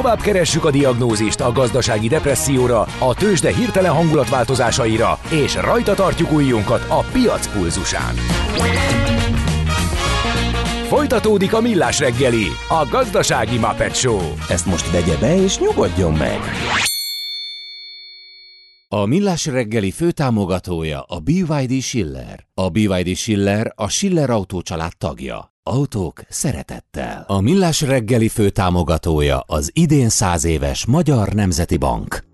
Tovább keressük a diagnózist a gazdasági depresszióra, a tőzsde hirtelen hangulatváltozásaira, és rajta tartjuk ujjunkat a piac pulzusán. Folytatódik a Millás reggeli, a gazdasági Muppet Show. Ezt most vegye be és nyugodjon meg! A Millás reggeli főtámogatója a BYD Schiller. A BYD Schiller a Schiller Autó család tagja. Autók szeretettel. A Millás reggeli főtámogatója az idén száz éves Magyar Nemzeti Bank.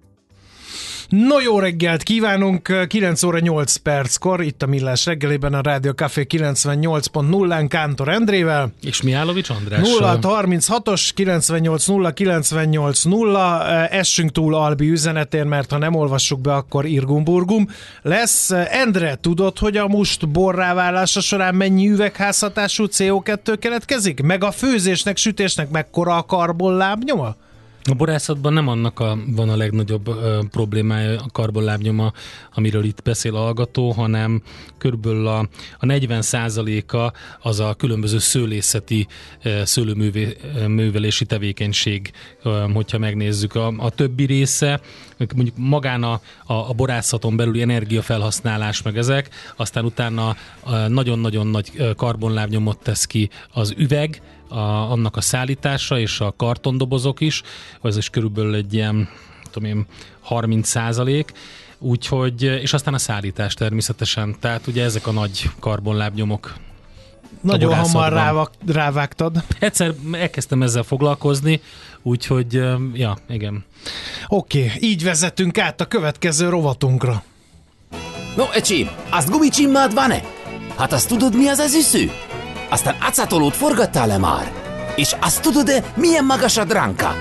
No jó reggelt kívánunk, 9 óra 8 perckor, itt a Millás reggelében a Rádió Café 98.0-án Kántor Endrével. És Miálovics András. 0 36-os 98 0 98 0 essünk túl Albi üzenetén, mert ha nem olvassuk be, akkor irgumburgum lesz. Endre, tudod, hogy a must borráválása során mennyi üvegházhatású CO2 keletkezik? Meg a főzésnek, sütésnek mekkora a karbonlábnyoma? A borászatban nem annak a, van a legnagyobb ö, problémája a karbonlábnyoma, amiről itt beszél a hallgató, hanem körülbelül a, a 40 a az a különböző szőlészeti ö, szőlőművelési tevékenység, ö, hogyha megnézzük. A, a többi része, mondjuk magán a, a, a borászaton belüli energiafelhasználás meg ezek, aztán utána nagyon-nagyon nagy karbonlábnyomot tesz ki az üveg, a, annak a szállítása és a kartondobozok is, ez is körülbelül egy ilyen, tudom én, 30 százalék, úgyhogy, és aztán a szállítás természetesen, tehát ugye ezek a nagy karbonlábnyomok nagyon hamar rávak, rávágtad. Egyszer elkezdtem ezzel foglalkozni, úgyhogy, ja, igen. Oké, okay, így vezetünk át a következő rovatunkra. No, ecsi, azt gumicsimmád van-e? Hát azt tudod, mi az az üsző? Aztán acatolót forgattál-e már? És azt tudod-e, milyen magas a dránka?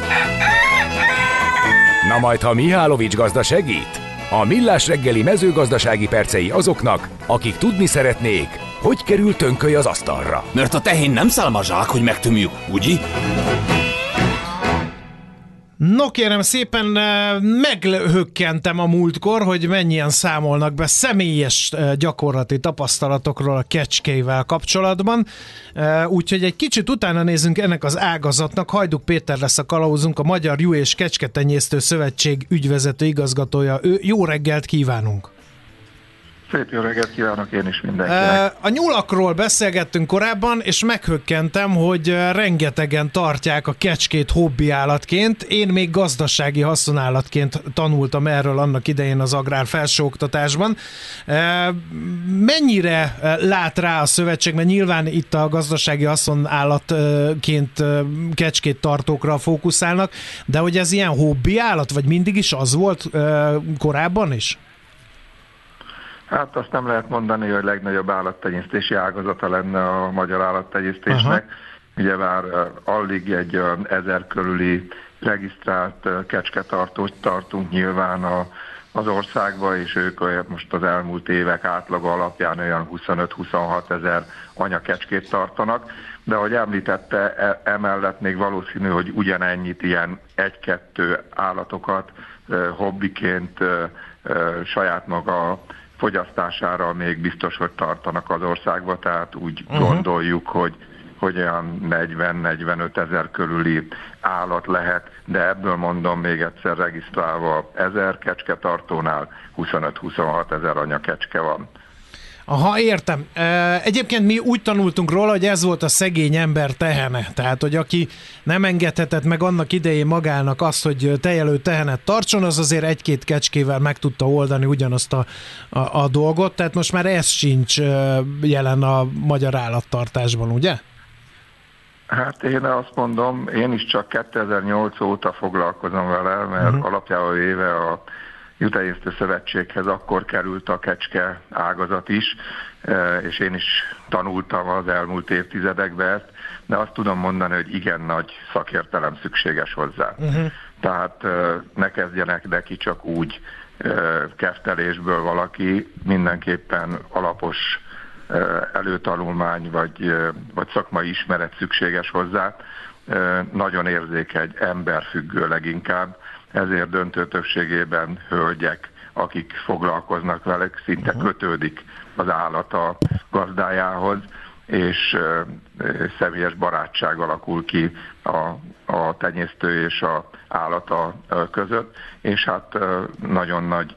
Na majd, ha Mihálovics gazda segít? A Millás reggeli mezőgazdasági percei azoknak, akik tudni szeretnék, hogy kerül tönköly az asztalra. Mert a tehén nem szálmazsák, hogy megtömjük, ugye? No kérem szépen, eh, meghökkentem a múltkor, hogy mennyien számolnak be személyes eh, gyakorlati tapasztalatokról a kecskével kapcsolatban. Eh, úgyhogy egy kicsit utána nézünk ennek az ágazatnak. Hajduk Péter lesz a kalauzunk, a Magyar Jú és Kecsketenyésztő Szövetség ügyvezető igazgatója. Ő, jó reggelt kívánunk! Szép jó reggelt kívánok én is mindenkinek. A nyulakról beszélgettünk korábban, és meghökkentem, hogy rengetegen tartják a kecskét hobbiállatként. Én még gazdasági haszonállatként tanultam erről annak idején az agrár felsőoktatásban. Mennyire lát rá a szövetség, mert nyilván itt a gazdasági haszonállatként kecskét tartókra fókuszálnak, de hogy ez ilyen hobbiállat, vagy mindig is az volt korábban is? Hát azt nem lehet mondani, hogy a legnagyobb állattenyésztési ágazata lenne a magyar állattenyésztésnek. Aha. Ugye már alig egy ezer körüli regisztrált kecsketartót tartunk nyilván a, az országba, és ők most az elmúlt évek átlaga alapján olyan 25-26 ezer anyakecskét tartanak, de ahogy említette, e, emellett még valószínű, hogy ugyanennyit ilyen egy-kettő állatokat hobbiként saját maga fogyasztására még biztos, hogy tartanak az országba, tehát úgy uh-huh. gondoljuk, hogy hogy olyan 40-45 ezer körüli állat lehet, de ebből mondom még egyszer regisztrálva ezer kecsketartónál 25-26 ezer anyakecske van. Aha, értem. Egyébként mi úgy tanultunk róla, hogy ez volt a szegény ember tehene. Tehát, hogy aki nem engedhetett meg annak idején magának azt, hogy tejelő tehenet tartson, az azért egy-két kecskével meg tudta oldani ugyanazt a, a, a dolgot. Tehát most már ez sincs jelen a magyar állattartásban, ugye? Hát én azt mondom, én is csak 2008 óta foglalkozom vele, mert uh-huh. alapjában éve a Jutaésztő Szövetséghez akkor került a kecske ágazat is, e, és én is tanultam az elmúlt évtizedekben ezt, de azt tudom mondani, hogy igen nagy szakértelem szükséges hozzá. Uh-huh. Tehát e, ne kezdjenek neki csak úgy e, keftelésből valaki, mindenképpen alapos előtanulmány vagy, vagy szakmai ismeret szükséges hozzá. Nagyon érzékeny, emberfüggő leginkább, ezért döntő többségében hölgyek, akik foglalkoznak velük, szinte uh-huh. kötődik az állat a gazdájához, és személyes barátság alakul ki a, a tenyésztő és a állata között, és hát nagyon nagy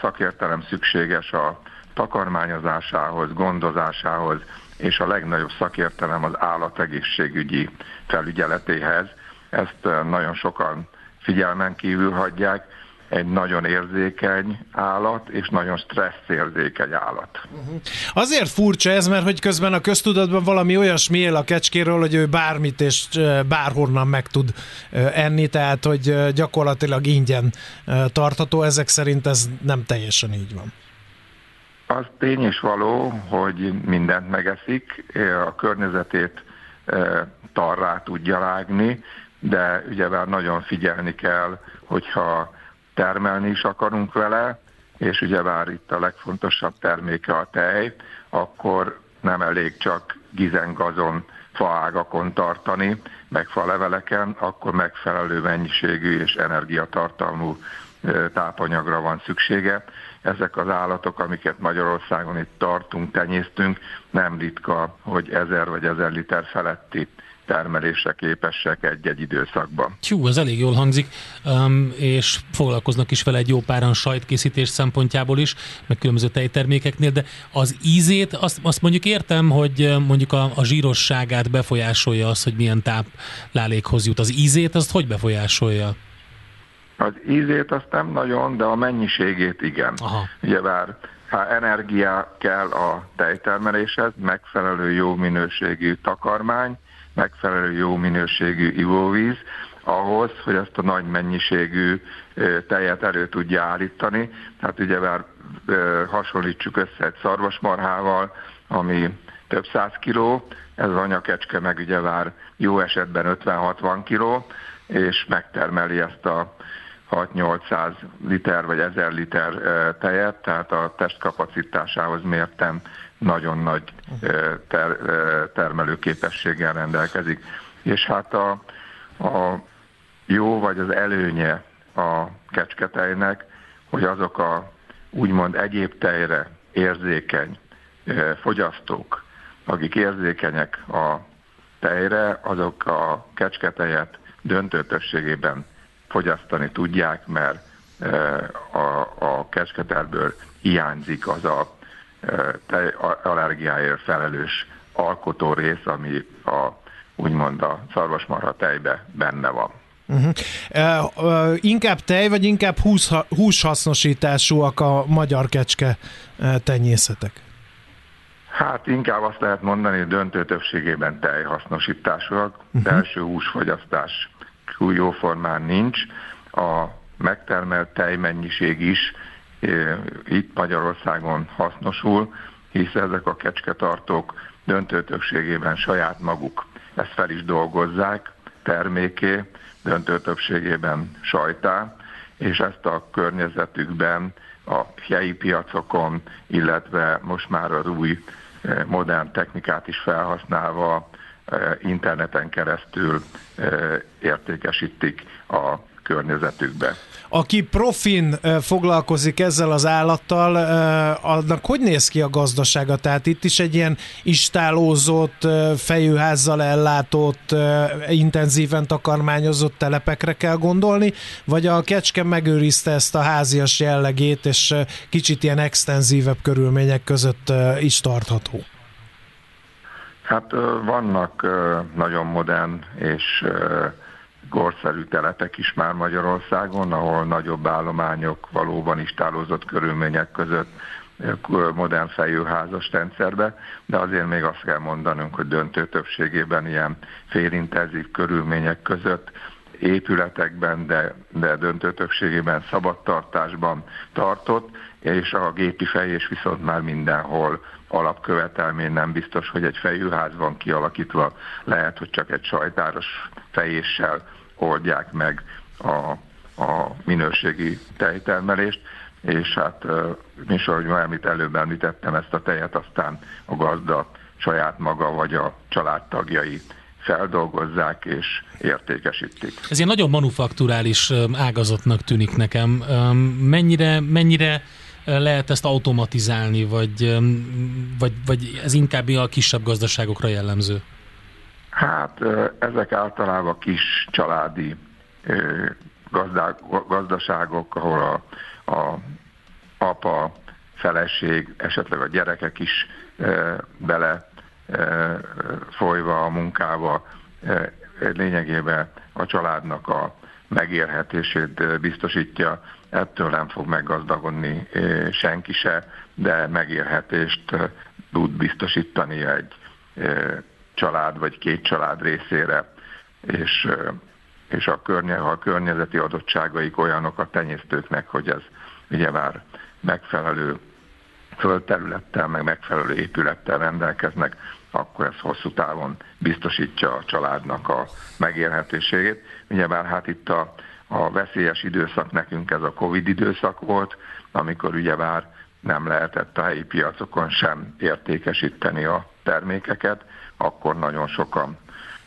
szakértelem szükséges a takarmányozásához, gondozásához, és a legnagyobb szakértelem az állategészségügyi felügyeletéhez. Ezt nagyon sokan figyelmen kívül hagyják, egy nagyon érzékeny állat, és nagyon stresszérzékeny állat. Uh-huh. Azért furcsa ez, mert hogy közben a köztudatban valami olyasmi él a kecskéről, hogy ő bármit és bárhonnan meg tud enni, tehát hogy gyakorlatilag ingyen tartható, ezek szerint ez nem teljesen így van. Az tény is való, hogy mindent megeszik, a környezetét tarrá tudja rágni, de ugyebár nagyon figyelni kell, hogyha termelni is akarunk vele, és ugyebár itt a legfontosabb terméke a tej, akkor nem elég csak gizengazon faágakon tartani, meg faleveleken, akkor megfelelő mennyiségű és energiatartalmú tápanyagra van szüksége. Ezek az állatok, amiket Magyarországon itt tartunk, tenyésztünk, nem ritka, hogy ezer vagy ezer liter feletti termelésre képesek egy-egy időszakban. Hú, ez elég jól hangzik, um, és foglalkoznak is vele egy jó páran sajtkészítés szempontjából is, meg különböző tejtermékeknél, de az ízét, azt, azt mondjuk értem, hogy mondjuk a, a zsírosságát befolyásolja az, hogy milyen táplálékhoz jut. Az ízét azt hogy befolyásolja? Az ízét azt nem nagyon, de a mennyiségét igen. Aha. Ugyebár ha energia kell a tejtermeléshez, megfelelő jó minőségű takarmány, megfelelő jó minőségű ivóvíz, ahhoz, hogy ezt a nagy mennyiségű tejet elő tudja állítani. Tehát ugye már hasonlítsuk össze egy szarvasmarhával, ami több száz kiló, ez az anyakecske meg ugye már jó esetben 50-60 kiló, és megtermeli ezt a 6-800 liter vagy 1000 liter tejet, tehát a testkapacitásához mértem nagyon nagy ter, termelőképességgel rendelkezik. És hát a, a jó vagy az előnye a kecsketejnek, hogy azok a úgymond egyéb tejre érzékeny fogyasztók, akik érzékenyek a tejre, azok a kecsketejet döntő többségében fogyasztani tudják, mert a, a kecsketerből hiányzik az a tej allergiáért felelős alkotó rész, ami a, úgymond a szarvasmarha tejbe benne van. Uh-huh. Uh, uh, inkább tej, vagy inkább hús, húshasznosításúak a magyar kecske uh, tenyészetek? Hát inkább azt lehet mondani, hogy döntő többségében tejhasznosításúak. Uh-huh. Belső húsfogyasztás jóformán nincs. A megtermelt tejmennyiség is itt Magyarországon hasznosul, hisz ezek a kecsketartók döntő többségében saját maguk ezt fel is dolgozzák terméké, döntő többségében sajtá, és ezt a környezetükben a helyi piacokon, illetve most már az új modern technikát is felhasználva interneten keresztül értékesítik a környezetükbe. Aki profin foglalkozik ezzel az állattal, annak hogy néz ki a gazdasága? Tehát itt is egy ilyen istálózott, fejőházzal ellátott, intenzíven takarmányozott telepekre kell gondolni, vagy a kecske megőrizte ezt a házias jellegét, és kicsit ilyen extenzívebb körülmények között is tartható? Hát vannak nagyon modern és korszerű telepek is már Magyarországon, ahol nagyobb állományok valóban istálozott körülmények között modern fejőházas rendszerbe, de azért még azt kell mondanunk, hogy döntő többségében ilyen félintenzív körülmények között épületekben, de, de döntő többségében szabadtartásban tartott, és a gépi fejés viszont már mindenhol alapkövetelmény nem biztos, hogy egy fejűház van kialakítva, lehet, hogy csak egy sajtáros fejéssel oldják meg a, a minőségi tejtermelést, és hát is, ahogy amit előbb említettem, ezt a tejet aztán a gazda saját maga vagy a családtagjai feldolgozzák és értékesítik. Ez ilyen nagyon manufakturális ágazatnak tűnik nekem. Mennyire, mennyire lehet ezt automatizálni, vagy, vagy, vagy ez inkább a kisebb gazdaságokra jellemző? Hát ezek általában kis családi gazdák, gazdaságok, ahol a, a apa, feleség, esetleg a gyerekek is bele folyva a munkába lényegében a családnak a megérhetését biztosítja, ettől nem fog meggazdagodni senki se, de megérhetést tud biztosítani egy család vagy két család részére, és, és a, környe, a környezeti adottságaik olyanok a tenyésztőknek, hogy ez ugye már megfelelő földterülettel, meg megfelelő épülettel rendelkeznek, akkor ez hosszú távon biztosítja a családnak a megélhetőségét. Ugyebár hát itt a, a veszélyes időszak nekünk ez a Covid időszak volt, amikor ugyebár nem lehetett a helyi piacokon sem értékesíteni a termékeket, akkor nagyon sokan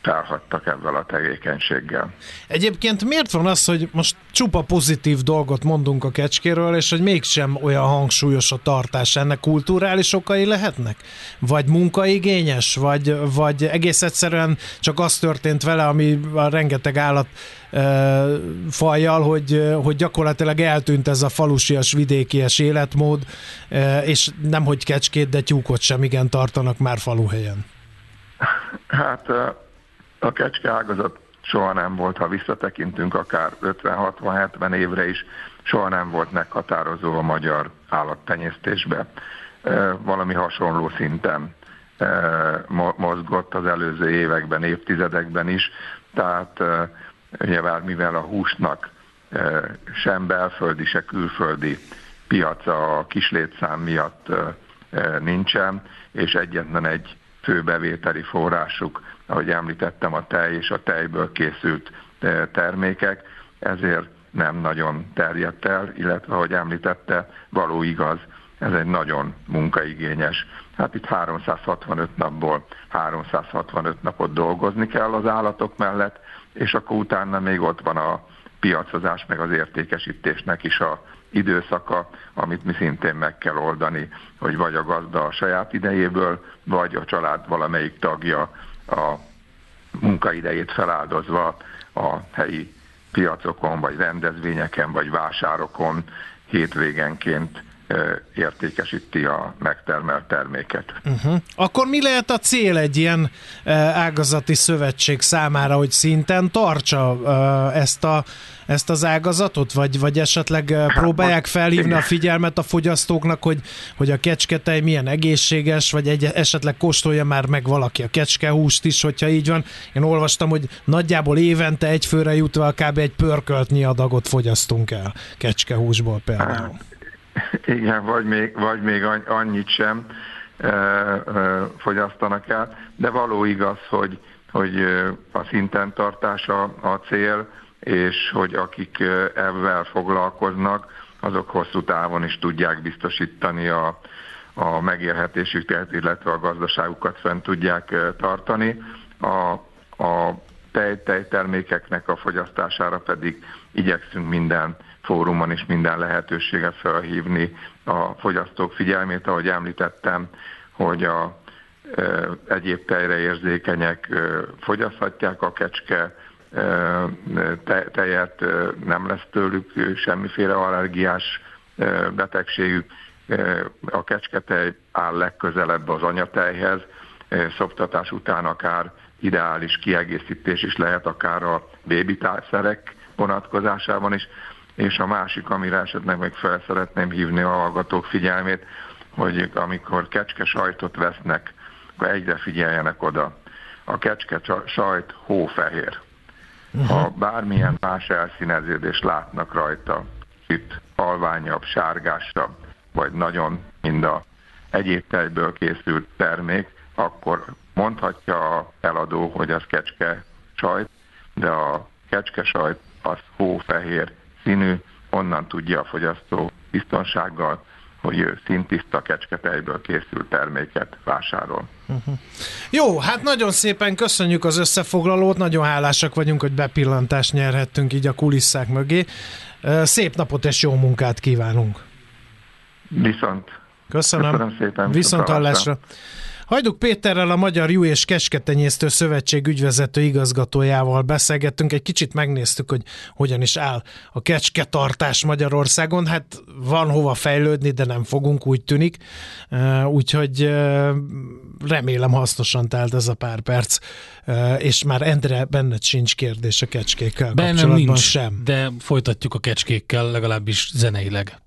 felhagytak ezzel a tevékenységgel. Egyébként miért van az, hogy most csupa pozitív dolgot mondunk a kecskéről, és hogy mégsem olyan hangsúlyos a tartás? Ennek kulturális okai lehetnek? Vagy munkaigényes? Vagy, vagy egész egyszerűen csak az történt vele, ami a rengeteg állat e, fajjal, hogy, hogy gyakorlatilag eltűnt ez a falusias, vidékies életmód, e, és nem hogy kecskét, de tyúkot sem igen tartanak már faluhelyen. Hát a kecske ágazat soha nem volt, ha visszatekintünk akár 50-60-70 évre is, soha nem volt meghatározó a magyar állattenyésztésbe. Valami hasonló szinten mozgott az előző években, évtizedekben is, tehát nyilván mivel a húsnak sem belföldi, se külföldi piaca a kislétszám miatt nincsen, és egyetlen egy fő bevételi forrásuk ahogy említettem, a tej és a tejből készült eh, termékek, ezért nem nagyon terjedt el, illetve, ahogy említette, való igaz, ez egy nagyon munkaigényes. Hát itt 365 napból 365 napot dolgozni kell az állatok mellett, és akkor utána még ott van a piacozás, meg az értékesítésnek is a időszaka, amit mi szintén meg kell oldani, hogy vagy a gazda a saját idejéből, vagy a család valamelyik tagja a munkaidejét feláldozva a helyi piacokon, vagy rendezvényeken, vagy vásárokon hétvégenként értékesíti a megtermelt terméket. Uh-huh. Akkor mi lehet a cél egy ilyen ágazati szövetség számára, hogy szinten tartsa ezt, a, ezt az ágazatot, vagy, vagy esetleg hát próbálják felhívni a figyelmet a fogyasztóknak, hogy, hogy a kecsketej milyen egészséges, vagy egy, esetleg kóstolja már meg valaki a kecskehúst is, hogyha így van. Én olvastam, hogy nagyjából évente egy főre jutva kb. egy pörköltnyi adagot fogyasztunk el kecskehúsból például. Igen, vagy még, vagy még annyit sem fogyasztanak el, de való igaz, hogy, hogy a szinten tartása a cél, és hogy akik ebben foglalkoznak, azok hosszú távon is tudják biztosítani a, a megélhetésüket, illetve a gazdaságukat fent tudják tartani. A, a tej, tejtermékeknek a fogyasztására pedig igyekszünk minden fórumon is minden lehetőséget felhívni a fogyasztók figyelmét, ahogy említettem, hogy a egyéb tejre érzékenyek fogyaszthatják a kecske te, tejet, nem lesz tőlük semmiféle allergiás betegségük. A kecsketej áll legközelebb az anyatejhez, szoptatás után akár ideális kiegészítés is lehet, akár a bébitászerek vonatkozásában is és a másik, amire esetleg meg fel szeretném hívni a hallgatók figyelmét, hogy amikor kecske sajtot vesznek, akkor egyre figyeljenek oda. A kecske sajt hófehér. Ha bármilyen más elszíneződést látnak rajta, itt halványabb, sárgásabb, vagy nagyon mind a egyéb tejből készült termék, akkor mondhatja a eladó, hogy az kecske sajt, de a kecske sajt az hófehér színű, onnan tudja a fogyasztó biztonsággal, hogy ő szintiszta kecsketejből készült terméket vásárol. Uh-huh. Jó, hát nagyon szépen köszönjük az összefoglalót, nagyon hálásak vagyunk, hogy bepillantást nyerhettünk így a kulisszák mögé. Szép napot és jó munkát kívánunk! Viszont. Köszönöm. Köszönöm szépen. Viszont hallásra. Hajduk Péterrel, a Magyar Jú és Kesketenyésztő Szövetség ügyvezető igazgatójával beszélgettünk, egy kicsit megnéztük, hogy hogyan is áll a kecsketartás Magyarországon. Hát van hova fejlődni, de nem fogunk, úgy tűnik. Úgyhogy remélem hasznosan telt ez a pár perc, és már Endre benned sincs kérdés a kecskékkel Bennem kapcsolatban nincs, sem. de folytatjuk a kecskékkel, legalábbis zeneileg.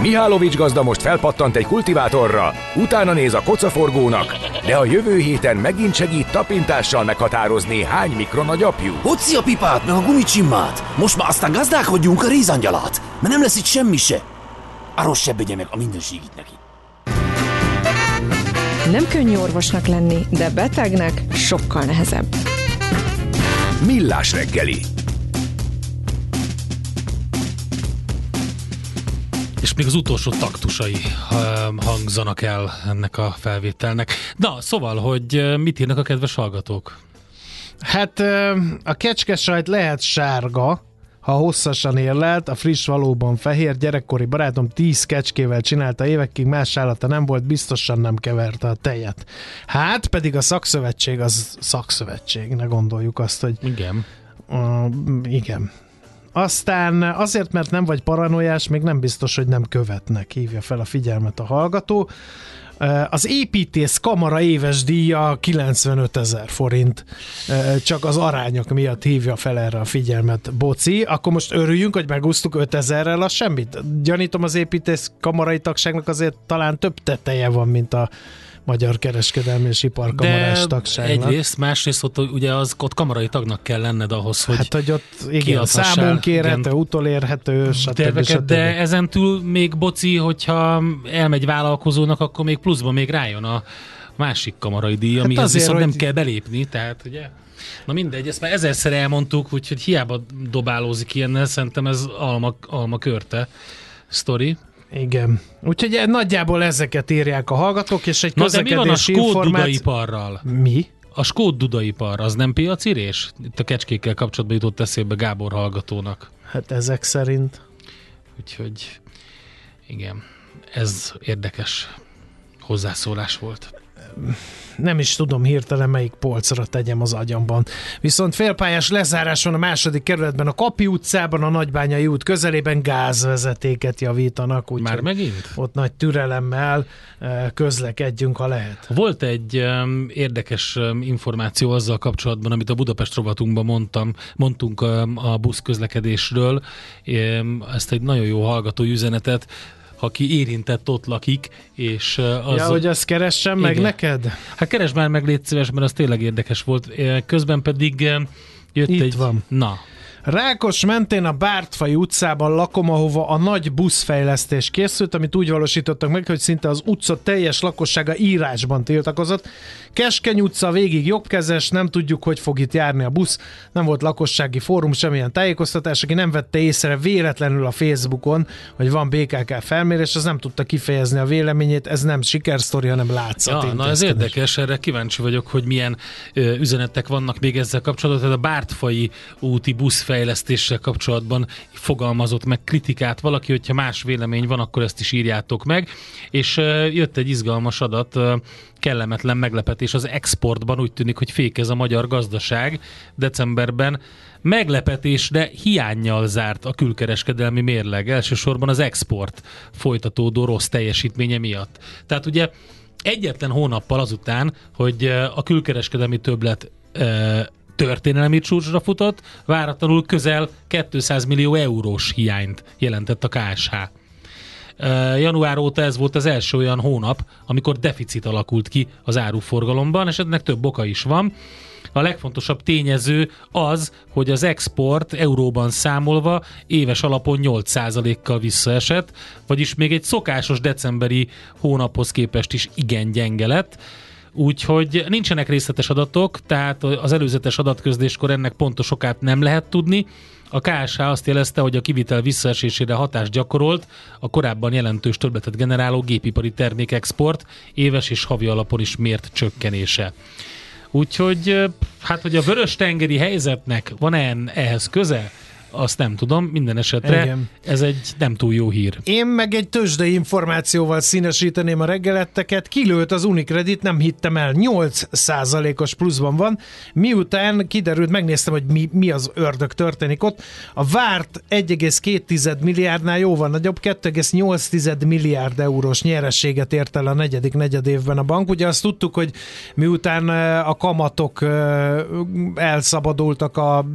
Mihálovics gazda most felpattant egy kultivátorra, utána néz a kocaforgónak, de a jövő héten megint segít tapintással meghatározni, hány mikron a gyapjú. Hoci a pipát, meg a gumicsimmát! Most már aztán gazdálkodjunk a rézangyalát, mert nem lesz itt semmi se. Arról se begye meg a mindenségit neki. Nem könnyű orvosnak lenni, de betegnek sokkal nehezebb. Millás reggeli. És még az utolsó taktusai hangzanak el ennek a felvételnek. Na, szóval, hogy mit írnak a kedves hallgatók? Hát a kecskesajt lehet sárga, ha hosszasan érlelt, a friss valóban fehér, gyerekkori barátom tíz kecskével csinálta évekig, más állata nem volt, biztosan nem keverte a tejet. Hát pedig a szakszövetség az szakszövetség, ne gondoljuk azt, hogy... Igen. Uh, igen. Aztán azért, mert nem vagy paranoiás, még nem biztos, hogy nem követnek, hívja fel a figyelmet a hallgató. Az építész kamara éves díja 95 ezer forint, csak az arányok miatt hívja fel erre a figyelmet Boci. Akkor most örüljünk, hogy megúsztuk 5 ezerrel, az semmit. Gyanítom az építész kamarai tagságnak azért talán több teteje van, mint a Magyar Kereskedelmi és Iparkamarás tagságnak. egyrészt, másrészt ott ugye az ott kamarai tagnak kell lenned ahhoz, hogy Hát, hogy ott igen, számon kérhető, utolérhető, stb. stb. De ezentúl még boci, hogyha elmegy vállalkozónak, akkor még pluszban még rájön a másik kamarai díj, hát amihez viszont hogy... nem kell belépni, tehát ugye... Na mindegy, ezt már ezerszer elmondtuk, úgyhogy hiába dobálózik ilyennel, szerintem ez alma, alma körte sztori. Igen. Úgyhogy nagyjából ezeket írják a hallgatók, és egy Na de mi van a informát... Dudaiparral? Mi? A Skód Dudaipar, az nem piacirés? Itt a kecskékkel kapcsolatban jutott eszébe Gábor hallgatónak. Hát ezek szerint. Úgyhogy igen, ez érdekes hozzászólás volt nem is tudom hirtelen melyik polcra tegyem az agyamban. Viszont félpályás lezárás van a második kerületben, a Kapi utcában, a Nagybányai út közelében gázvezetéket javítanak. Úgy Már megint? Ott nagy türelemmel eh, közlekedjünk, ha lehet. Volt egy um, érdekes információ azzal kapcsolatban, amit a Budapest rovatunkban mondtam, mondtunk um, a busz közlekedésről. Um, ezt egy nagyon jó hallgató üzenetet aki érintett ott lakik, és az... Ja, hogy azt keressem igen. meg neked? Hát keres már meg, légy szíves, mert az tényleg érdekes volt. Közben pedig jött Itt egy... van. Na. Rákos mentén a Bártfai utcában lakom, ahova a nagy buszfejlesztés készült, amit úgy valósítottak meg, hogy szinte az utca teljes lakossága írásban tiltakozott. Keskeny utca végig jobbkezes, nem tudjuk, hogy fog itt járni a busz, nem volt lakossági fórum, semmilyen tájékoztatás, aki nem vette észre véletlenül a Facebookon, hogy van BKK felmérés, az nem tudta kifejezni a véleményét, ez nem sikersztori, hanem látszat. Ja, na ez érdekes, erre kíváncsi vagyok, hogy milyen ö, üzenetek vannak még ezzel kapcsolatban. Tehát a Bártfai úti buszfejlesztéssel kapcsolatban fogalmazott meg kritikát valaki, hogyha más vélemény van, akkor ezt is írjátok meg. És jött egy izgalmas adat, kellemetlen meglepetés az exportban, úgy tűnik, hogy fékez a magyar gazdaság. Decemberben meglepetésre hiányjal zárt a külkereskedelmi mérleg, elsősorban az export folytatódó rossz teljesítménye miatt. Tehát ugye egyetlen hónappal azután, hogy a külkereskedelmi többlet történelmi csúcsra futott, váratlanul közel 200 millió eurós hiányt jelentett a KSH. Január óta ez volt az első olyan hónap, amikor deficit alakult ki az áruforgalomban, és ennek több oka is van. A legfontosabb tényező az, hogy az export euróban számolva éves alapon 8%-kal visszaesett, vagyis még egy szokásos decemberi hónaphoz képest is igen gyenge lett. Úgyhogy nincsenek részletes adatok, tehát az előzetes adatközléskor ennek pontos okát nem lehet tudni. A KSH azt jelezte, hogy a kivitel visszaesésére hatást gyakorolt a korábban jelentős többletet generáló gépipari termékexport éves és havi alapon is mért csökkenése. Úgyhogy hát, hogy a vörös tengeri helyzetnek van-e ehhez köze, azt nem tudom. Minden esetre Igen. ez egy nem túl jó hír. Én meg egy tőzsdei információval színesíteném a reggeletteket. Kilőtt az Unicredit, nem hittem el, 8%-os pluszban van. Miután kiderült, megnéztem, hogy mi, mi az ördög történik ott. A várt 1,2 milliárdnál jóval nagyobb, 2,8 milliárd eurós nyerességet ért el a negyedik negyed évben a bank. Ugye azt tudtuk, hogy miután a kamatok elszabadultak a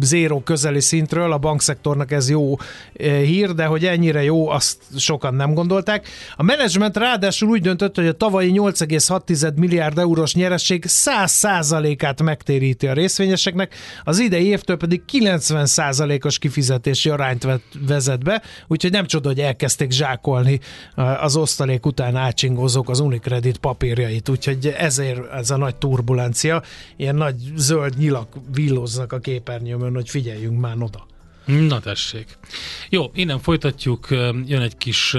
zéró közeli szintről, a bankszektornak ez jó eh, hír, de hogy ennyire jó, azt sokan nem gondolták. A menedzsment ráadásul úgy döntött, hogy a tavalyi 8,6 milliárd eurós nyeresség 100%-át megtéríti a részvényeseknek, az idei évtől pedig 90%-os kifizetési arányt vezet be, úgyhogy nem csoda, hogy elkezdték zsákolni eh, az osztalék után átsingózók az Unicredit papírjait, úgyhogy ezért ez a nagy turbulencia, ilyen nagy zöld nyilak villoznak a képernyőmön, hogy figyeljünk már oda. Na tessék. Jó, innen folytatjuk, jön egy kis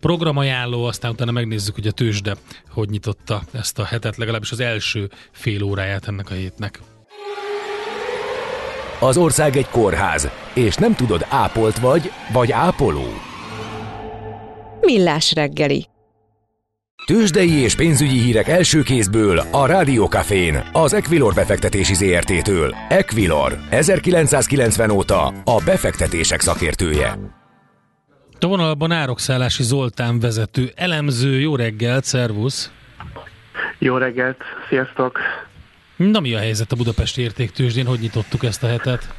programajánló, aztán utána megnézzük, hogy a tőzsde hogy nyitotta ezt a hetet, legalábbis az első fél óráját ennek a hétnek. Az ország egy kórház, és nem tudod, ápolt vagy, vagy ápoló. Millás reggeli. Tőzsdei és pénzügyi hírek első kézből a Rádiókafén, az Equilor befektetési ZRT-től. Equilor, 1990 óta a befektetések szakértője. A vonalban Árokszállási Zoltán vezető elemző. Jó reggelt, szervusz! Jó reggelt, sziasztok! Na mi a helyzet a Budapesti Értéktőzsdén? Hogy nyitottuk ezt a hetet?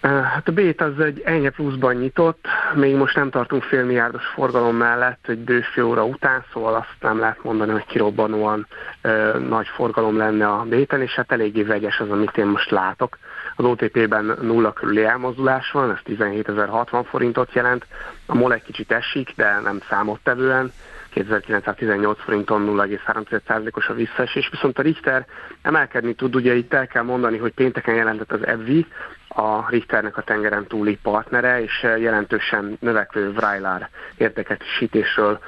Hát a Bét az egy enyhe pluszban nyitott, még most nem tartunk félmilliárdos forgalom mellett egy bő fél óra után, szóval azt nem lehet mondani, hogy kirobbanóan ö, nagy forgalom lenne a Béten, és hát eléggé vegyes az, amit én most látok. Az OTP-ben nulla körüli elmozdulás van, ez 17.060 forintot jelent, a MOL egy kicsit esik, de nem számottevően, 2918 forinton 0,3%-os a visszaesés, viszont a Richter emelkedni tud, ugye itt el kell mondani, hogy pénteken jelentett az EBVI, a Richternek a tengeren túli partnere, és jelentősen növekvő Vrajlár értékesítésről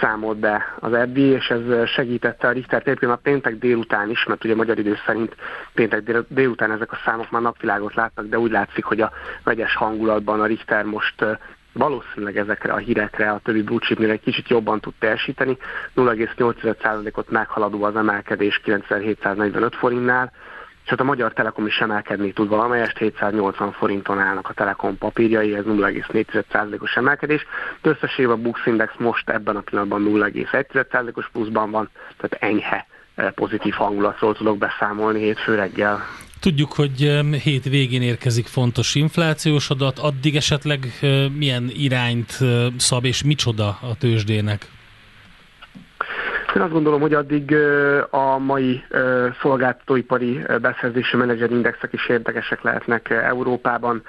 számolt be az EBVI, és ez segítette a Richter egyébként a péntek délután is, mert ugye magyar idő szerint péntek délután ezek a számok már napvilágot látnak, de úgy látszik, hogy a vegyes hangulatban a Richter most valószínűleg ezekre a hírekre a többi blue egy kicsit jobban tud teljesíteni. 0,8%-ot meghaladó az emelkedés 9745 forintnál, hát a Magyar Telekom is emelkedni tud valamelyest, 780 forinton állnak a Telekom papírjai, ez 0,4%-os emelkedés. De összességében a Bux Index most ebben a pillanatban 0,1%-os pluszban van, tehát enyhe pozitív hangulatról tudok beszámolni hétfő reggel. Tudjuk, hogy hét végén érkezik fontos inflációs adat, addig esetleg milyen irányt szab és micsoda a tőzsdének? Én azt gondolom, hogy addig a mai szolgáltatóipari beszerzési menedzserindexek is érdekesek lehetnek Európában.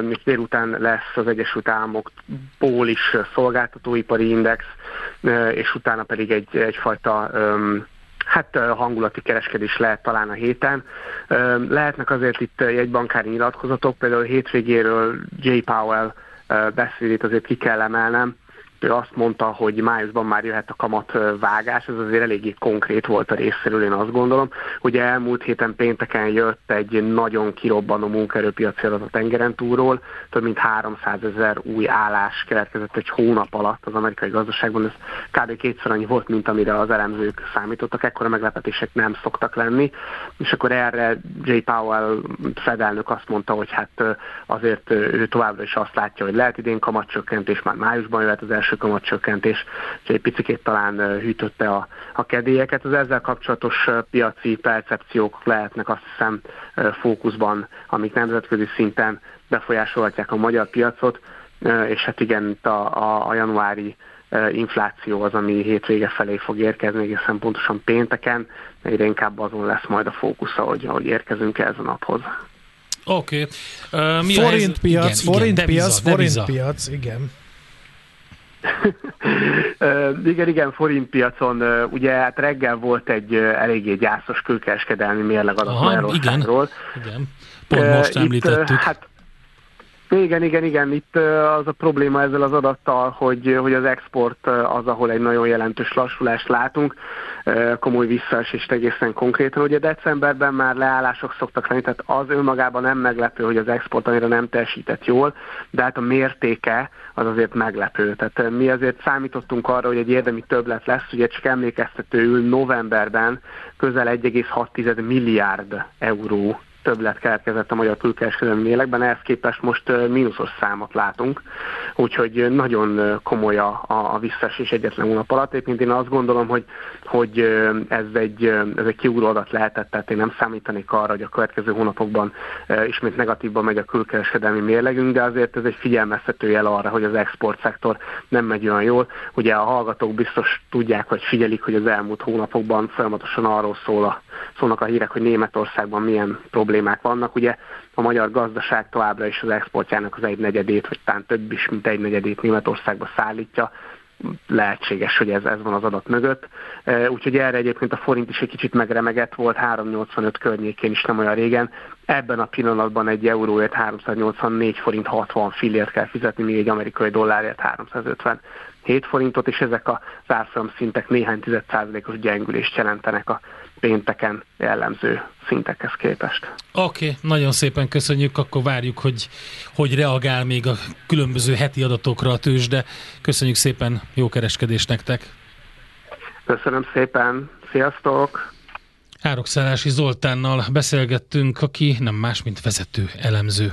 Még délután lesz az Egyesült Államokból is szolgáltatóipari index, és utána pedig egy, egyfajta hát hangulati kereskedés lehet talán a héten. Lehetnek azért itt jegybankári nyilatkozatok, például hétvégéről J. Powell beszédét azért ki kell emelnem, ő azt mondta, hogy májusban már jöhet a kamat vágás, ez azért eléggé konkrét volt a részéről, én azt gondolom. Ugye elmúlt héten pénteken jött egy nagyon kirobbanó munkaerőpiaci adat a tengeren túlról, több mint 300 ezer új állás keletkezett egy hónap alatt az amerikai gazdaságban, ez kb. kétszer annyi volt, mint amire az elemzők számítottak, ekkora meglepetések nem szoktak lenni, és akkor erre J. Powell fedelnök azt mondta, hogy hát azért ő továbbra is azt látja, hogy lehet idén kamatcsökkentés, már májusban jöhet az első első kamatcsökkentés, és egy picit talán hűtötte a, a kedélyeket. Az ezzel kapcsolatos piaci percepciók lehetnek azt hiszem fókuszban, amik nemzetközi szinten befolyásolhatják a magyar piacot, és hát igen, a, a, a januári infláció az, ami hétvége felé fog érkezni, egészen pontosan pénteken, egyre inkább azon lesz majd a fókusza, hogy, hogy érkezünk ez a naphoz. Oké. Okay. Uh, forintpiac, forintpiac, forintpiac, igen. igen, igen, forintpiacon ugye hát reggel volt egy eléggé gyászos külkereskedelmi mérleg adat Magyarországról. Igen, igen, pont most Itt, említettük. Hát, Igen, igen, igen. Itt az a probléma ezzel az adattal, hogy, hogy az export az, ahol egy nagyon jelentős lassulást látunk, komoly visszaesést egészen konkrétan. Ugye decemberben már leállások szoktak lenni, tehát az önmagában nem meglepő, hogy az export annyira nem teljesített jól, de hát a mértéke az azért meglepő. Tehát mi azért számítottunk arra, hogy egy érdemi többlet lesz, ugye csak emlékeztetőül novemberben közel 1,6 milliárd euró többlet keletkezett a magyar külkereskedelmi lélekben, ehhez képest most mínuszos számot látunk, úgyhogy nagyon komoly a, a visszaesés egyetlen hónap alatt. Éppként én azt gondolom, hogy, hogy ez egy, ez egy kiugró adat lehetett, tehát én nem számítanék arra, hogy a következő hónapokban ismét negatívban megy a külkereskedelmi mérlegünk, de azért ez egy figyelmeztető jel arra, hogy az export szektor nem megy olyan jól. Ugye a hallgatók biztos tudják, vagy figyelik, hogy az elmúlt hónapokban folyamatosan arról szól a, szólnak a hírek, hogy Németországban milyen problémák vannak. Ugye a magyar gazdaság továbbra is az exportjának az egy negyedét, vagy talán több is, mint egy negyedét Németországba szállítja. Lehetséges, hogy ez, ez van az adat mögött. E, úgyhogy erre egyébként a forint is egy kicsit megremegett volt, 385 környékén is nem olyan régen. Ebben a pillanatban egy euróért 384 forint 60 fillért kell fizetni, míg egy amerikai dollárért 350 7 forintot, és ezek az árfolyam szintek néhány tized százalékos gyengülést jelentenek a pénteken jellemző szintekhez képest. Oké, okay, nagyon szépen köszönjük, akkor várjuk, hogy hogy reagál még a különböző heti adatokra a tőzs, de köszönjük szépen, jó kereskedést nektek! Köszönöm szépen, sziasztok! Árokszállási Zoltánnal beszélgettünk, aki nem más, mint vezető elemző.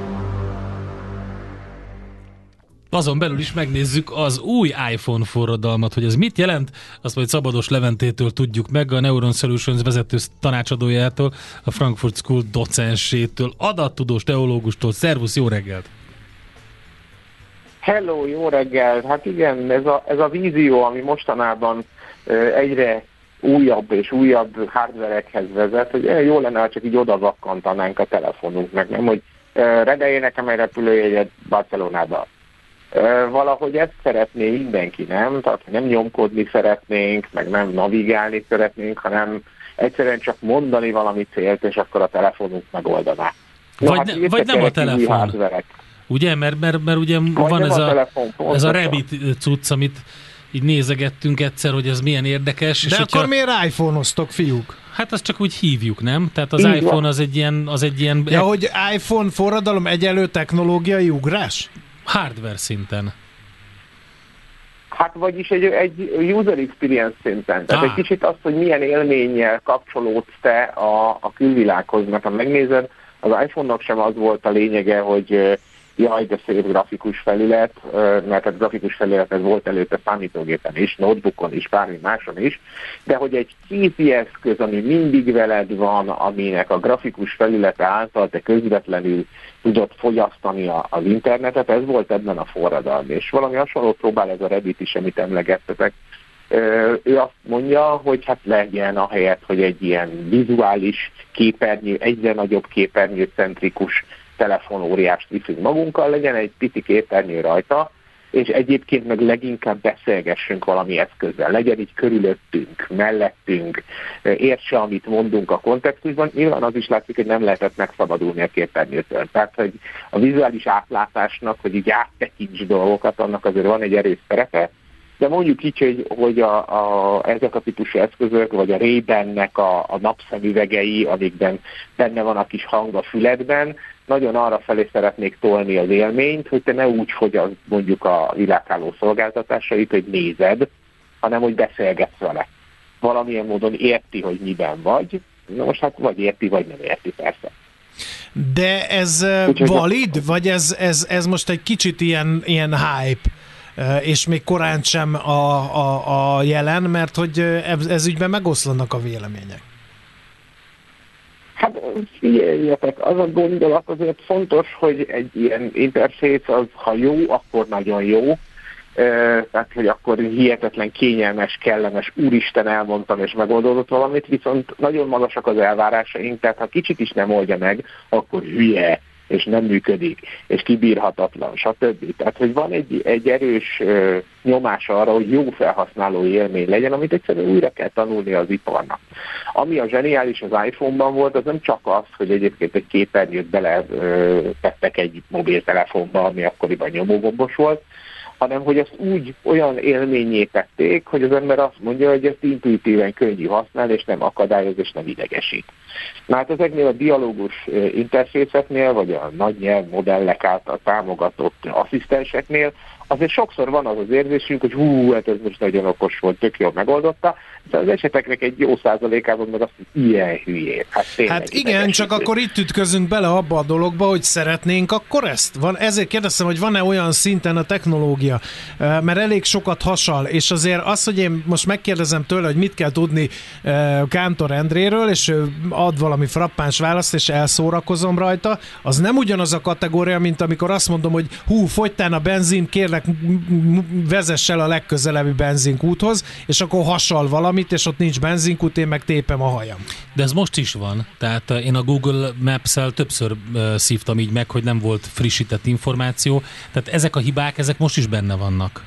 Azon belül is megnézzük az új iPhone forradalmat, hogy ez mit jelent, azt majd Szabados Leventétől tudjuk meg, a Neuron Solutions vezető tanácsadójától, a Frankfurt School docensétől, adattudós teológustól. Szervusz, jó reggelt! Hello, jó reggelt! Hát igen, ez a, ez a vízió, ami mostanában egyre újabb és újabb hardverekhez vezet, hogy jó lenne, ha csak így oda vakkantanánk a telefonunknak, nem, hogy rendelje nekem egy repülőjegyet Barcelonába Valahogy ezt szeretné mindenki, nem? Tehát nem nyomkodni szeretnénk, meg nem navigálni szeretnénk, hanem egyszerűen csak mondani valami célt, és akkor a telefonunk megoldaná. No, vagy, hát ne, vagy nem a telefon. Ugye, mert, mert, mert ugye vagy van ez a, a, telefon, ez a Rabbit cucc, amit így nézegettünk egyszer, hogy ez milyen érdekes. De és akkor hogyha... miért iPhone-oztok, fiúk? Hát azt csak úgy hívjuk, nem? Tehát az Így iPhone van. az egy ilyen... Az egy ilyen... Ja, hogy iPhone forradalom egyelő technológiai ugrás? Hardware szinten. Hát vagyis egy, egy user experience szinten. Tehát ah. egy kicsit azt, hogy milyen élménnyel kapcsolódsz te a, a külvilághoz, mert ha megnézed, az iPhone-nak sem az volt a lényege, hogy jaj, de szép grafikus felület, mert a grafikus felület ez volt előtte számítógépen is, notebookon is, bármi máson is, de hogy egy kézi eszköz, ami mindig veled van, aminek a grafikus felülete által te közvetlenül tudod fogyasztani az internetet, ez volt ebben a forradalom. És valami hasonlót próbál ez a Reddit is, amit emlegettetek, ő azt mondja, hogy hát legyen a helyet, hogy egy ilyen vizuális képernyő, egyre nagyobb képernyőcentrikus telefonóriást viszünk magunkkal, legyen egy pici képernyő rajta, és egyébként meg leginkább beszélgessünk valami eszközzel, legyen így körülöttünk, mellettünk, értse, amit mondunk a kontextusban. Nyilván az is látszik, hogy nem lehetett megszabadulni a képernyőtől. Tehát, hogy a vizuális átlátásnak, hogy így áttekints dolgokat, annak azért van egy erős szerepe, de mondjuk így, hogy, hogy a, a, ezek a típusú eszközök, vagy a Ray-Bennek a, a napszemüvegei, amikben benne van a kis hang a füledben, nagyon arra felé szeretnék tolni az élményt, hogy te ne úgy fogyaszt mondjuk a világháló szolgáltatásait, hogy nézed, hanem hogy beszélgetsz vele. Valamilyen módon érti, hogy miben vagy, Na most hát vagy érti, vagy nem érti, persze. De ez Úgyhogy valid, vagy ez, ez, ez most egy kicsit ilyen, ilyen hype? és még korán sem a, a, a jelen, mert hogy ez, ez ügyben megoszlanak a vélemények. Hát figyeljetek, az a gondolat azért fontos, hogy egy ilyen interfész az, ha jó, akkor nagyon jó, tehát hogy akkor hihetetlen kényelmes, kellemes, úristen elmondtam és megoldódott valamit, viszont nagyon magasak az elvárásaink, tehát ha kicsit is nem oldja meg, akkor hülye, és nem működik, és kibírhatatlan, stb. Tehát, hogy van egy, egy erős nyomás arra, hogy jó felhasználó élmény legyen, amit egyszerűen újra kell tanulni az iparnak. Ami a zseniális az iPhone-ban volt, az nem csak az, hogy egyébként egy képernyőt bele tettek egy mobiltelefonba, ami akkoriban nyomógombos volt, hanem hogy ezt úgy olyan élményé tették, hogy az ember azt mondja, hogy ezt intuitíven könnyű használni, és nem akadályoz, és nem idegesít. Na hát ezeknél a dialógus interfészeknél, vagy a nagy nyelv modellek által támogatott asszisztenseknél azért sokszor van az az érzésünk, hogy hú, hát ez most nagyon okos volt, tök jól megoldotta, de az eseteknek egy jó százalékában meg azt, hogy ilyen hülyén. Hát, hát igen, csak akkor itt ütközünk bele abba a dologba, hogy szeretnénk akkor ezt. Van, ezért kérdeztem, hogy van-e olyan szinten a technológia, mert elég sokat hasal, és azért az, hogy én most megkérdezem tőle, hogy mit kell tudni Kántor Endréről, és ő ad valami frappáns választ, és elszórakozom rajta, az nem ugyanaz a kategória, mint amikor azt mondom, hogy hú, fogytán a benzin, kérlek kérlek, vezess el a legközelebbi benzinkúthoz, és akkor hasal valamit, és ott nincs benzinkút, én meg tépem a hajam. De ez most is van. Tehát eh, én a Google Maps-el többször uh, szívtam így meg, hogy nem volt frissített információ. Tehát ezek a hibák, ezek most is benne vannak.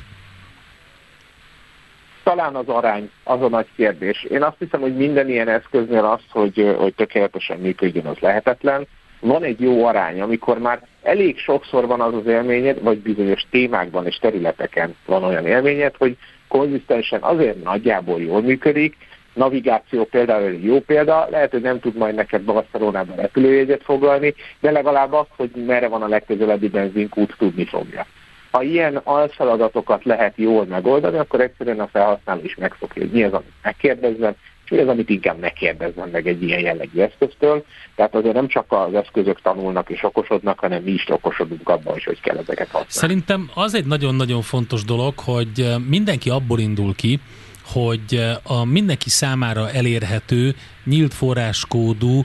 Talán az arány, az a nagy kérdés. Én azt hiszem, hogy minden ilyen eszköznél az, hogy, hogy tökéletesen működjön, az lehetetlen van egy jó arány, amikor már elég sokszor van az az élményed, vagy bizonyos témákban és területeken van olyan élményed, hogy konzisztensen azért nagyjából jól működik, navigáció például egy jó példa, lehet, hogy nem tud majd neked Barcelonában repülőjegyet foglalni, de legalább azt, hogy merre van a legközelebbi benzinkút, tudni fogja. Ha ilyen alfeladatokat lehet jól megoldani, akkor egyszerűen a felhasználó is megfogja, hogy mi az, amit megkérdezzen, mi az, amit inkább ne kérdezzen meg egy ilyen jellegű eszköztől. Tehát azért nem csak az eszközök tanulnak és okosodnak, hanem mi is okosodunk abban, hogy hogy kell ezeket használni. Szerintem az egy nagyon-nagyon fontos dolog, hogy mindenki abból indul ki, hogy a mindenki számára elérhető, nyílt forráskódú,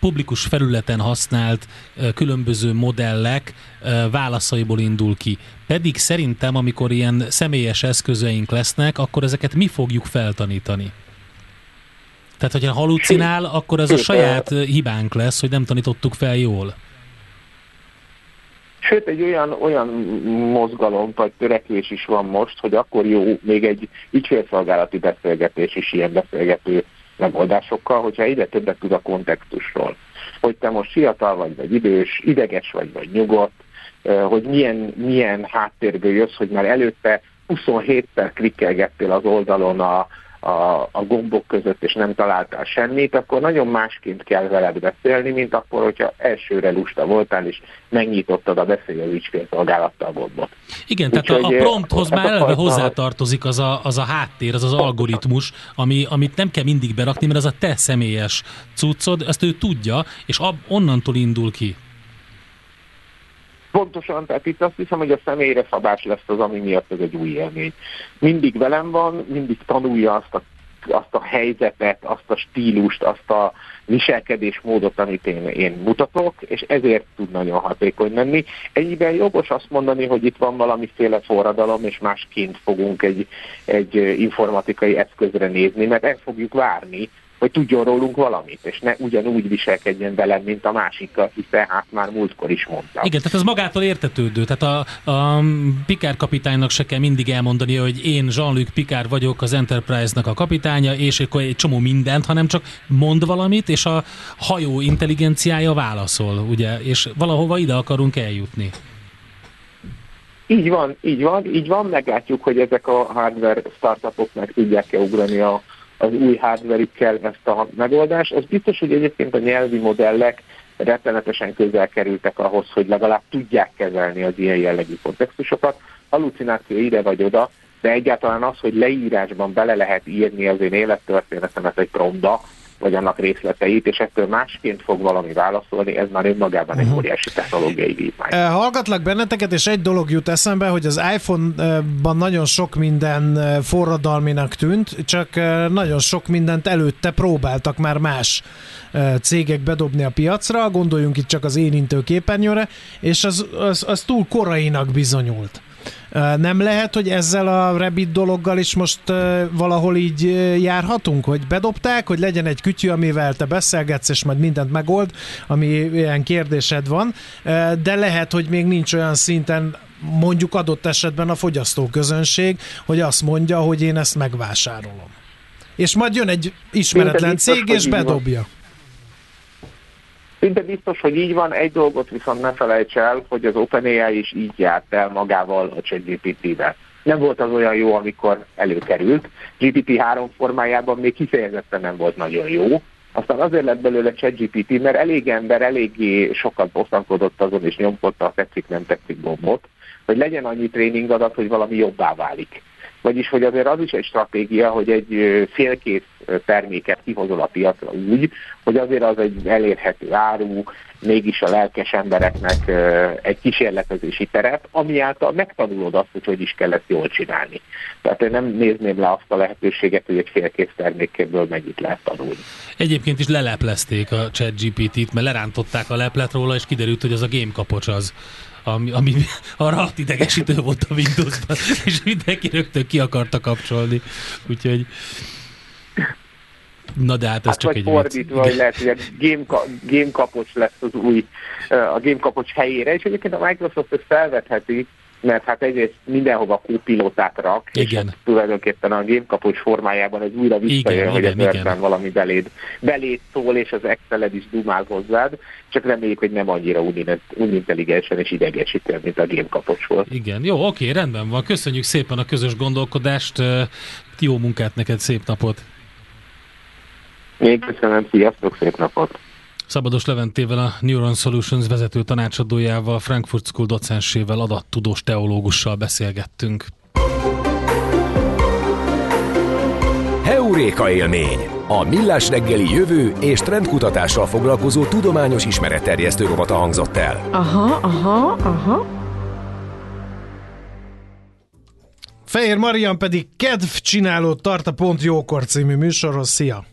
publikus felületen használt különböző modellek válaszaiból indul ki. Pedig szerintem, amikor ilyen személyes eszközeink lesznek, akkor ezeket mi fogjuk feltanítani. Tehát, hogyha halucinál, akkor ez a saját hibánk lesz, hogy nem tanítottuk fel jól. Sőt, egy olyan, olyan mozgalom vagy törekvés is van most, hogy akkor jó még egy ügyfélszolgálati beszélgetés is ilyen beszélgető megoldásokkal, hogyha ide többet tud a kontextusról. Hogy te most fiatal vagy, vagy idős, ideges vagy, vagy nyugodt, hogy milyen, milyen háttérből jössz, hogy már előtte 27-szer klikkelgettél az oldalon a, a, a gombok között, és nem találtál semmit, akkor nagyon másként kell veled beszélni, mint akkor, hogyha elsőre lusta voltál, és megnyitottad a beszélő ügyfélszolgálattal gombot. Igen, Úgy tehát a, a prompthoz már eleve hozzátartozik az a, az a háttér, az az algoritmus, ami, amit nem kell mindig berakni, mert az a te személyes cuccod, ezt ő tudja, és ab, onnantól indul ki. Pontosan, tehát itt azt hiszem, hogy a személyre szabás lesz az, ami miatt ez egy új élmény. Mindig velem van, mindig tanulja azt a, azt a helyzetet, azt a stílust, azt a viselkedésmódot, amit én, én mutatok, és ezért tud nagyon hatékony lenni. Ennyiben jogos azt mondani, hogy itt van valamiféle forradalom, és másként fogunk egy, egy informatikai eszközre nézni, mert el fogjuk várni, hogy tudjon rólunk valamit, és ne ugyanúgy viselkedjen velem, mint a másikkal, hiszen hát már múltkor is mondtam. Igen, tehát ez magától értetődő. Tehát a, a Pikár kapitánynak se kell mindig elmondani, hogy én Jean-Luc Pikár vagyok az Enterprise-nak a kapitánya, és akkor egy csomó mindent, hanem csak mond valamit, és a hajó intelligenciája válaszol, ugye, és valahova ide akarunk eljutni. Így van, így van, így van, meglátjuk, hogy ezek a hardware startupok meg tudják-e ugrani a az új hardware ezt a megoldást. Az biztos, hogy egyébként a nyelvi modellek rettenetesen közel kerültek ahhoz, hogy legalább tudják kezelni az ilyen jellegű kontextusokat. Halucináció ide vagy oda, de egyáltalán az, hogy leírásban bele lehet írni az én élettörténetemet egy promptba, vagy annak részleteit, és ettől másként fog valami válaszolni, ez már önmagában uh-huh. egy óriási technológiai vívmány. Hallgatlak benneteket, és egy dolog jut eszembe, hogy az iPhone-ban nagyon sok minden forradalminak tűnt, csak nagyon sok mindent előtte próbáltak már más cégek bedobni a piacra, gondoljunk itt csak az érintő képernyőre, és az, az, az túl korainak bizonyult. Nem lehet, hogy ezzel a Rabbit dologgal is most valahol így járhatunk, hogy bedobták, hogy legyen egy kütyű, amivel te beszélgetsz, és majd mindent megold, ami ilyen kérdésed van, de lehet, hogy még nincs olyan szinten mondjuk adott esetben a fogyasztóközönség, hogy azt mondja, hogy én ezt megvásárolom. És majd jön egy ismeretlen cég, és bedobja. Szinte biztos, hogy így van. Egy dolgot viszont ne felejts el, hogy az OpenAI is így járt el magával a ChatGPT-vel. Nem volt az olyan jó, amikor előkerült. GPT-3 formájában még kifejezetten nem volt nagyon jó. Aztán azért lett belőle ChatGPT, mert elég ember eléggé sokat bosszankodott azon, és nyomkodta a tetszik, nem tetszik bombot, hogy legyen annyi tréning adat, hogy valami jobbá válik. Vagyis, hogy azért az is egy stratégia, hogy egy félkész terméket kihozol a piacra úgy, hogy azért az egy elérhető áru, mégis a lelkes embereknek egy kísérletezési teret, ami által megtanulod azt, hogy hogy is kell ezt jól csinálni. Tehát én nem nézném le azt a lehetőséget, hogy egy félkész termékéből mennyit lehet tanulni. Egyébként is leleplezték a chat GPT-t, mert lerántották a leplet róla, és kiderült, hogy az a game kapocs az ami, ami arra idegesítő volt a Windowsban, és mindenki rögtön ki akarta kapcsolni. Úgyhogy Na de hát ez hát csak egy fordítva, hogy lehet, hogy a game, game kapocs lesz az új, a game kapocs helyére, és egyébként a Microsoft ezt felvetheti, mert hát egyrészt mindenhova kópilótát rak, igen. és tulajdonképpen a gémkapocs formájában ez újra visszajön, hogy igen, az igen. valami beléd, beléd szól, és az Exceled is dumál hozzád, csak reméljük, hogy nem annyira unintelligensen és idegesítően, mint a gémkapocs volt. Igen, jó, oké, rendben van. Köszönjük szépen a közös gondolkodást, jó munkát neked, szép napot! Még köszönöm, sziasztok, szép napot! Szabados Leventével, a Neuron Solutions vezető tanácsadójával, Frankfurt School docensével, adattudós teológussal beszélgettünk. Heuréka élmény! A Millás reggeli jövő és trendkutatással foglalkozó tudományos ismeretterjesztő rovata hangzott el. Aha, aha, aha. Fehér Marian pedig kedv csinálót tart a Pont Jókor című műsorhoz. Szia!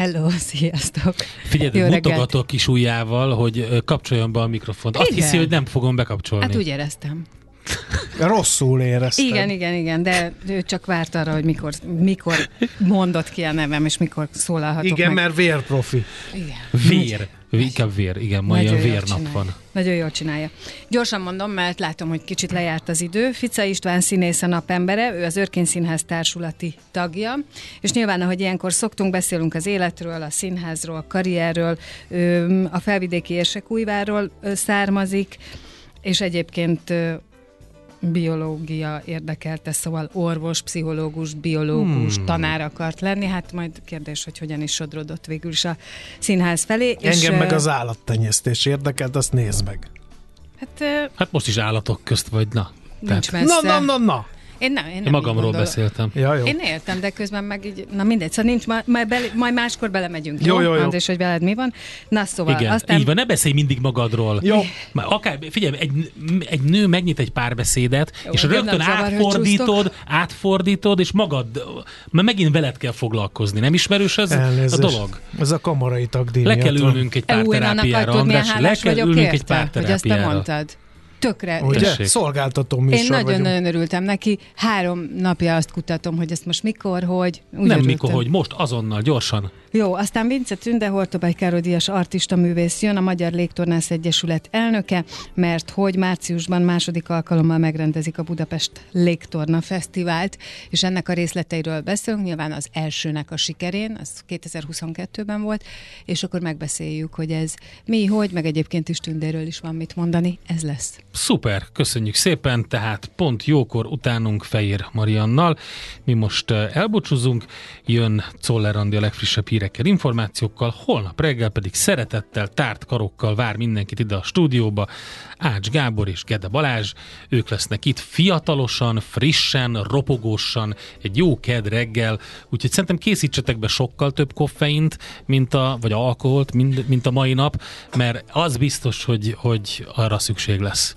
Hello, sziasztok! Figyelj, mutogatok kis ujjával, hogy kapcsoljon be a mikrofont. Azt igen. hiszi, hogy nem fogom bekapcsolni. Hát úgy éreztem. Rosszul éreztem. Igen, igen, igen, de ő csak várt arra, hogy mikor, mikor mondott ki a nevem, és mikor szólalhatok Igen, meg. mert vérprofi. Igen. Vér. Inkább vér, igen, ma ilyen vérnap van. Nagyon jól csinálja. Gyorsan mondom, mert látom, hogy kicsit lejárt az idő. Fica István színész a napembere, ő az Örkény Színház társulati tagja, és nyilván, ahogy ilyenkor szoktunk, beszélünk az életről, a színházról, a karrierről, a felvidéki érsekújváról származik, és egyébként biológia érdekelte, szóval orvos, pszichológus, biológus, hmm. tanár akart lenni, hát majd kérdés, hogy hogyan is sodrodott végül is a színház felé. Engem és, meg az állattenyésztés érdekelt, azt nézd meg. Hát, hát most is állatok közt vagy, na. Nincs messze. Na, na, na, na. Én, nem, én, nem én magamról beszéltem. Ja, jó. Én értem, de közben meg így, na mindegy, szóval nincs, majd, bele, majd máskor belemegyünk. Jó, jó, jó. András, hogy veled mi van. Na szóval, Igen, aztán... így van, ne beszélj mindig magadról. Jó. Már akár, figyelj, egy, egy nő megnyit egy párbeszédet, jó, és rögtön átfordítod, átfordítod, és magad, mert megint veled kell foglalkozni. Nem ismerős ez Elnézést. a dolog? Ez a kamarai tagdíj Le kell ülnünk egy pár terápiára, András, le kell ülnünk egy pár terápiára. Hogy ezt te mondtad tökre. Ugye? Szolgáltató műsor Én nagyon-nagyon örültem neki. Három napja azt kutatom, hogy ezt most mikor, hogy. Úgy Nem örültem. mikor, hogy most, azonnal, gyorsan. Jó, aztán Vince Tünde Hortobály Károdíjas artista művész jön, a Magyar Légtornász Egyesület elnöke, mert hogy márciusban második alkalommal megrendezik a Budapest Légtorna Fesztivált, és ennek a részleteiről beszélünk, nyilván az elsőnek a sikerén, az 2022-ben volt, és akkor megbeszéljük, hogy ez mi, hogy, meg egyébként is Tündéről is van mit mondani, ez lesz. Szuper, köszönjük szépen, tehát pont jókor utánunk Fehér Mariannal. Mi most elbúcsúzunk, jön Czoller Andi a legfrissebb hír hírekkel, információkkal, holnap reggel pedig szeretettel, tárt karokkal vár mindenkit ide a stúdióba. Ács Gábor és Gede Balázs, ők lesznek itt fiatalosan, frissen, ropogósan, egy jó ked reggel, úgyhogy szerintem készítsetek be sokkal több koffeint, mint a, vagy alkoholt, mint, mint a mai nap, mert az biztos, hogy, hogy arra szükség lesz.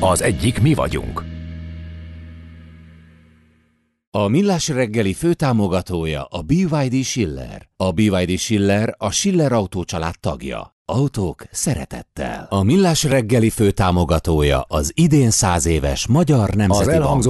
Az egyik mi vagyunk. A Millás reggeli főtámogatója a BYD Schiller. A BYD Schiller a Schiller Autó család tagja. Autók szeretettel. A Millás reggeli főtámogatója az idén száz éves Magyar Nemzeti Az elhangzott